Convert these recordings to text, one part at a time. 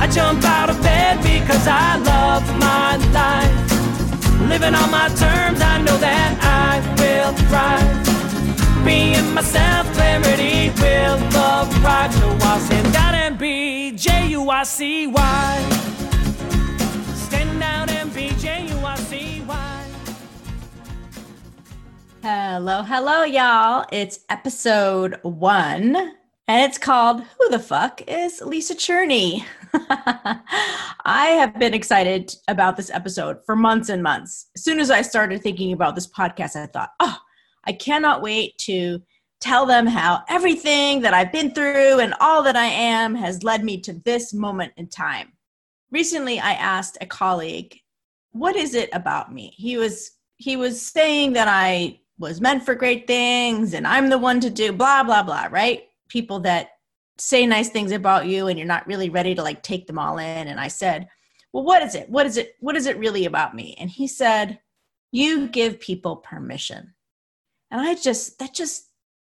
I jump out of bed because I love my life. Living on my terms, I know that I will thrive. Being myself, clarity will arrive. So I'll stand out and be J U I C Y. Stand out and be J U I C Y. Hello, hello, y'all. It's episode one, and it's called Who the Fuck is Lisa Cherney? I have been excited about this episode for months and months. As soon as I started thinking about this podcast, I thought, oh, I cannot wait to tell them how everything that I've been through and all that I am has led me to this moment in time. Recently, I asked a colleague, "What is it about me?" He was he was saying that I was meant for great things and I'm the one to do blah blah blah, right? People that say nice things about you and you're not really ready to like take them all in. And i said well what is it? What is it? What is it really about me? And he said you give people permission. And i just that just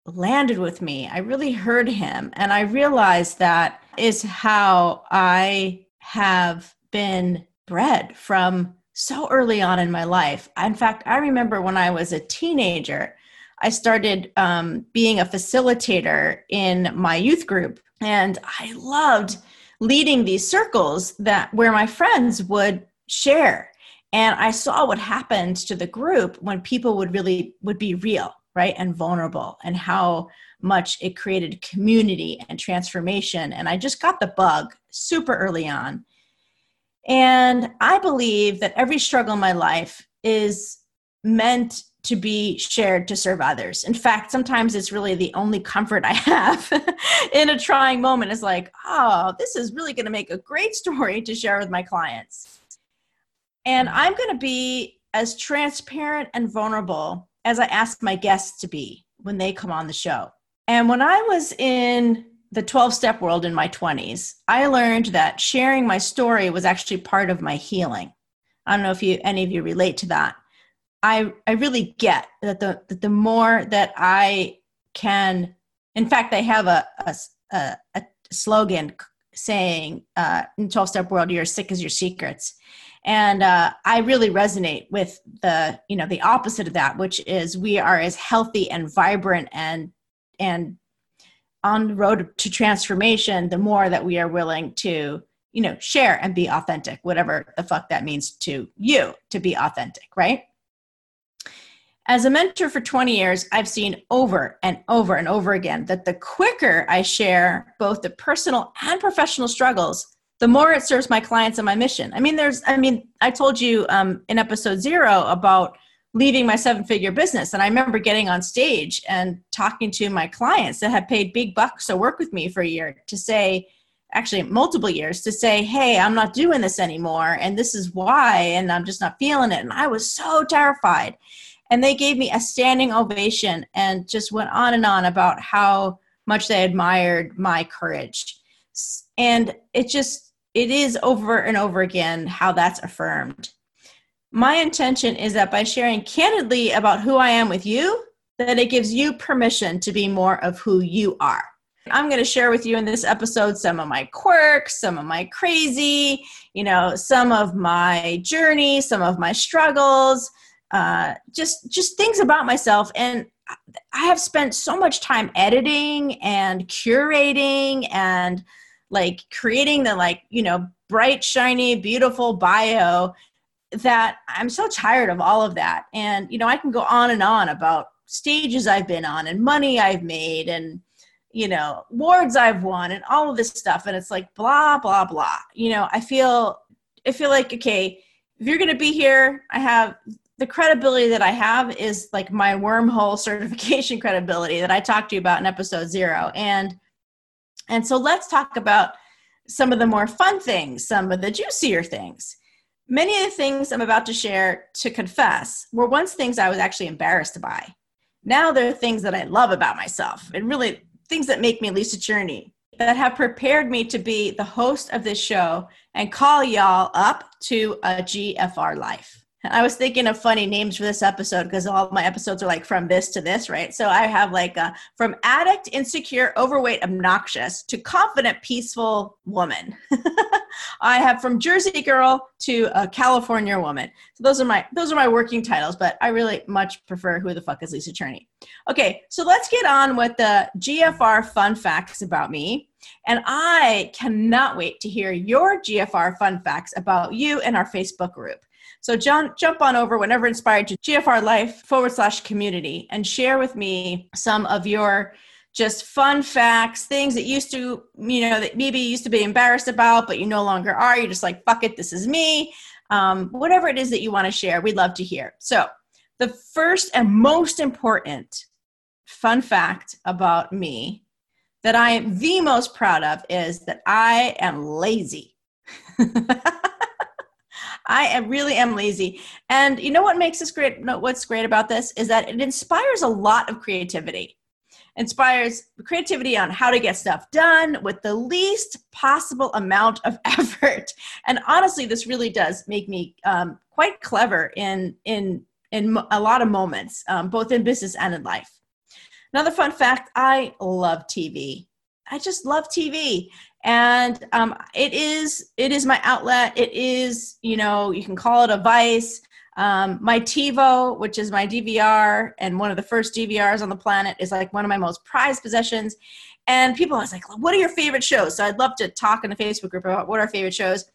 landed with me. I really heard him. And i realized that is how i have been bred from so early on in my life. In fact i remember when i was a teenager I started um, being a facilitator in my youth group, and I loved leading these circles that where my friends would share. And i saw what happened to the group when people would really would be real right and vulnerable and how much it created community and transformation. And i just got the bug super early on. And i believe that every struggle in my life is meant to be shared to serve others. In fact, sometimes it's really the only comfort I have in a trying moment is like, oh, this is really going to make a great story to share with my clients. And I'm going to be as transparent and vulnerable as I ask my guests to be when they come on the show. And when I was in the 12 step world in my 20s, I learned that sharing my story was actually part of my healing. I don't know if you any of you relate to that I I really get that the that the more that I can, in fact, they have a a, a, a slogan saying uh, in 12 step world you're as sick as your secrets. And uh, i really resonate with the you know the opposite of that which is we are as healthy and vibrant and and on the road to transformation the more that we are willing to you know share and be authentic whatever the fuck that means to you to be authentic right as a mentor for 20 years, I've seen over and over and over again that the quicker I share both the personal and professional struggles, the more it serves my clients and my mission. I mean, there's, I mean, I told you um, in episode zero about leaving my seven figure business. And I remember getting on stage and talking to my clients that had paid big bucks to work with me for a year to say, actually multiple years to say hey i'm not doing this anymore and this is why and i'm just not feeling it and i was so terrified and they gave me a standing ovation and just went on and on about how much they admired my courage. And it just it is over and over again how that's affirmed. My intention is that by sharing candidly about who i am with you that it gives you permission to be more of who you are. I'm going to share with you in this episode some of my quirks some of my crazy you know some of my journey some of my struggles uh, just just things about myself. And i have spent so much time editing and curating and like creating the like you know bright shiny beautiful bio that i'm so tired of all of that. And you know i can go on and on about stages i've been on and money i've made and you know awards i've won and all of this stuff. And it's like blah blah blah. You know i feel i feel like okay if you're going to be here i have the credibility that I have is like my wormhole certification credibility that I talked to you about in episode zero. And and so let's talk about some of the more fun things, some of the juicier things. Many of the things I'm about to share to confess were once things I was actually embarrassed by. Now they're things that I love about myself and really things that make me Lisa Cherney that have prepared me to be the host of this show and call y'all up to a GFR life. I was thinking of funny names for this episode because all my episodes are like from this to this, right? So I have like a, from addict, insecure, overweight, obnoxious to confident, peaceful woman. I have from Jersey girl to a California woman. So those are my those are my working titles, but I really much prefer who the fuck is Lisa Cherney. Okay, so let's get on with the GFR fun facts about me. And I cannot wait to hear your GFR fun facts about you and our Facebook group. So John, jump on over whenever inspired to GFR Life forward slash community and share with me some of your just fun facts, things that used to, you know, that maybe you used to be embarrassed about, but you no longer are. You're just like, fuck it, this is me. Um, whatever it is that you want to share, we'd love to hear. So, the first and most important fun fact about me that I am the most proud of is that I am lazy. I am, really am lazy. And you know what makes this great? What's great about this is that it inspires a lot of creativity. Inspires creativity on how to get stuff done with the least possible amount of effort. And honestly, this really does make me um, quite clever in in in a lot of moments, um, both in business and in life. Another fun fact: I love TV. I just love TV and um, it is it is my outlet. It is you know you can call it a vice. Um, my tivo which is my dvr and one of the first dvrs on the planet is like one of my most prized possessions. And people are like what are your favorite shows? So i'd love to talk in the facebook group about what are our favorite shows.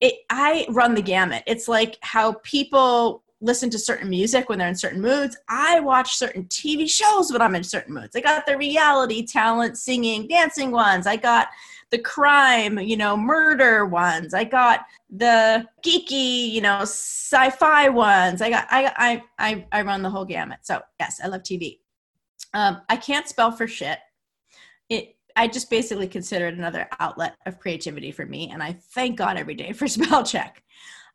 It, i run the gamut. It's like how people listen to certain music when they're in certain moods. I watch certain TV shows when I'm in certain moods. I got the reality talent, singing, dancing ones. I got the crime, you know, murder ones. I got the geeky, you know, sci-fi ones. I got I I I, I run the whole gamut. So yes, I love TV. Um, I can't spell for shit. It I just basically consider it another outlet of creativity for me, and I thank God every day for spell check.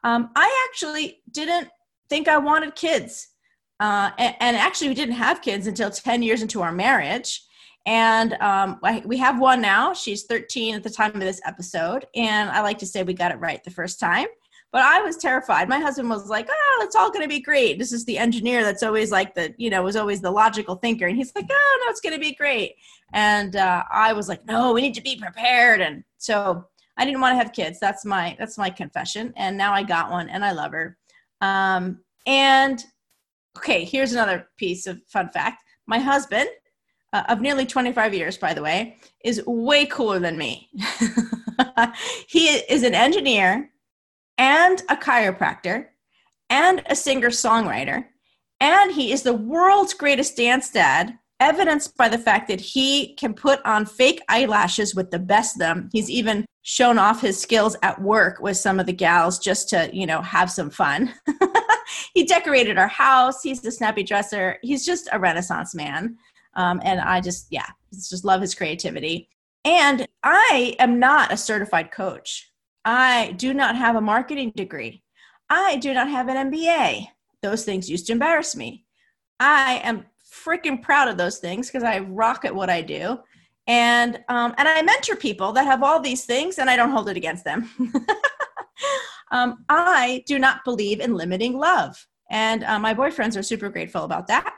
Um, I actually didn't think I wanted kids, uh, and, and actually we didn't have kids until ten years into our marriage. And um, we have one now. She's 13 at the time of this episode. And I like to say we got it right the first time. But I was terrified. My husband was like, oh, it's all going to be great. This is the engineer that's always like the, you know, was always the logical thinker. And he's like, oh, no, it's going to be great. And uh, I was like, no, we need to be prepared. And so I didn't want to have kids. That's my, that's my confession. And now I got one and I love her. Um, and okay, here's another piece of fun fact. My husband uh, of nearly 25 years, by the way, is way cooler than me. he is an engineer and a chiropractor and a singer songwriter, and he is the world's greatest dance dad, evidenced by the fact that he can put on fake eyelashes with the best of them. He's even shown off his skills at work with some of the gals just to, you know, have some fun. he decorated our house. He's a snappy dresser. He's just a renaissance man. Um, and I just, yeah, just love his creativity. And I am not a certified coach. I do not have a marketing degree. I do not have an MBA. Those things used to embarrass me. I am freaking proud of those things because I rock at what I do. And um, and I mentor people that have all these things, and I don't hold it against them. um, I do not believe in limiting love, and uh, my boyfriends are super grateful about that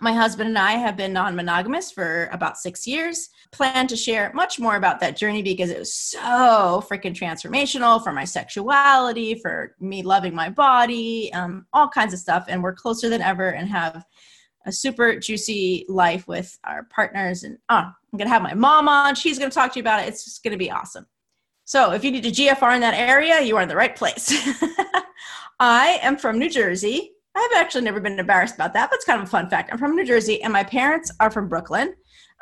my husband and I have been non monogamous for about six years. Plan to share much more about that journey because it was so freaking transformational for my sexuality, for me loving my body, um, all kinds of stuff. And we're closer than ever and have a super juicy life with our partners. And oh, I'm going to have my mom on. She's going to talk to you about it. It's just going to be awesome. So if you need a GFR in that area, you are in the right place. I am from New Jersey. I've actually never been embarrassed about that, but it's kind of a fun fact. I'm from New Jersey, and my parents are from Brooklyn,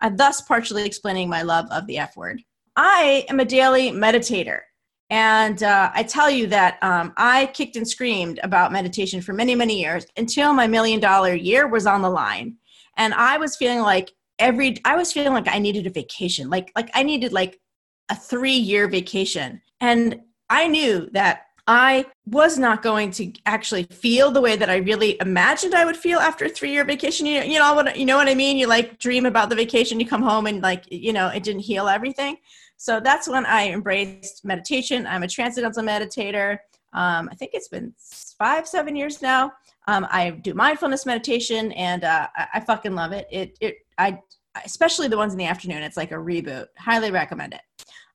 uh, thus partially explaining my love of the F word. I am a daily meditator. And uh, I tell you that um, I kicked and screamed about meditation for many, many years until my million dollar year was on the line. And I was feeling like every, I was feeling like I needed a vacation, like, like I needed like a three year vacation. And I knew that I was not going to actually feel the way that I really imagined I would feel after a three year vacation. You you know what you know what I mean? You like dream about the vacation, you come home and like, you know, it didn't heal everything. So that's when I embraced meditation. I'm a transcendental meditator. Um, I think it's been five, seven years now. Um, I do mindfulness meditation, and uh, I, I, fucking love it. It, it, I, especially the ones in the afternoon. It's like a reboot. Highly recommend it.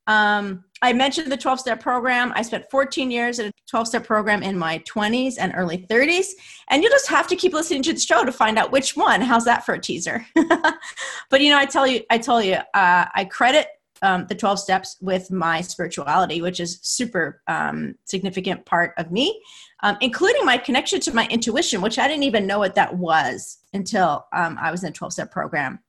Um, I mentioned the 12 step program. I spent 14 years in a 12 step program in my 20s and early 30s. And you'll just have to keep listening to the show to find out which one. How's that for a teaser? but you know, I tell you, I tell you, uh, I credit um, the 12 steps with my spirituality, which is super um, significant part of me, um, including my connection to my intuition, which I didn't even know what that was until um, I was in a 12 step program.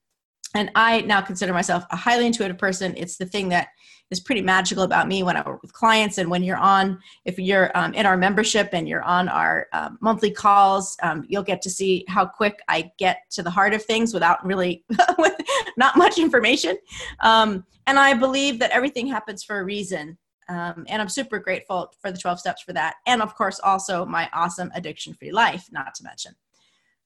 And I now consider myself a highly intuitive person. It's the thing that is pretty magical about me when I work with clients and when you're on, if you're um, in our membership and you're on our um, monthly calls, um, you'll get to see how quick I get to the heart of things without really, with not much information. Um, and I believe that everything happens for a reason. Um, and I'm super grateful for the 12 steps for that. And of course, also my awesome addiction free life, not to mention.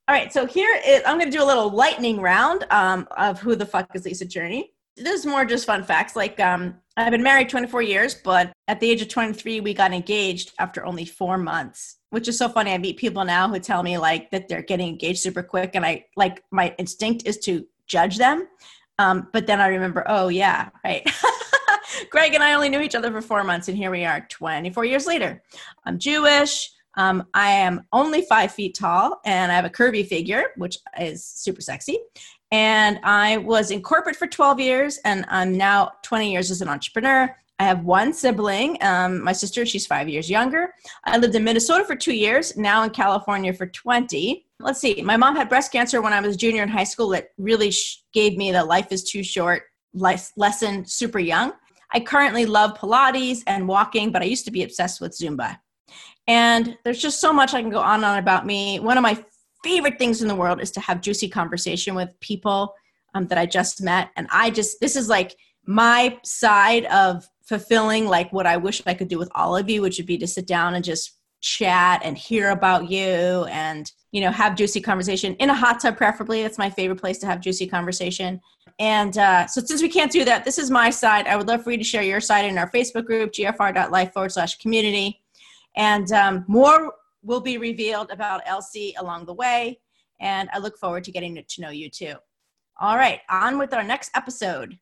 All right, so here is, I'm going to do a little lightning round um, of who the fuck is Lisa Cherney. This is more just fun facts. Like, um, I've been married 24 years, but at the age of 23, we got engaged after only four months, which is so funny. I meet people now who tell me like that they're getting engaged super quick, and I like my instinct is to judge them. Um, but then I remember, oh yeah, right. Greg and I only knew each other for four months, and here we are 24 years later. I'm Jewish. Um, I am only five feet tall and I have a curvy figure, which is super sexy. And I was in corporate for 12 years, and I'm now 20 years as an entrepreneur. I have one sibling, um, my sister, she's five years younger. I lived in Minnesota for two years, now in California for 20. Let's see, my mom had breast cancer when I was junior in high school. It really sh- gave me the life is too short life lesson super young. I currently love Pilates and walking, but I used to be obsessed with Zumba. And there's just so much I can go on and on about me. One of my favorite things in the world is to have juicy conversation with people um, that I just met. And I just, this is like my side of fulfilling like what I wish I could do with all of you, which would be to sit down and just chat and hear about you and you know have juicy conversation. In a hot tub preferably. That's my favorite place to have juicy conversation. And uh, so since we can't do that this is my side. I would love for you to share your side in our facebook group gfr.life forward slash community and um, more will be revealed about Elsie along the way. And I look forward to getting to know you too. All right, on with our next episode.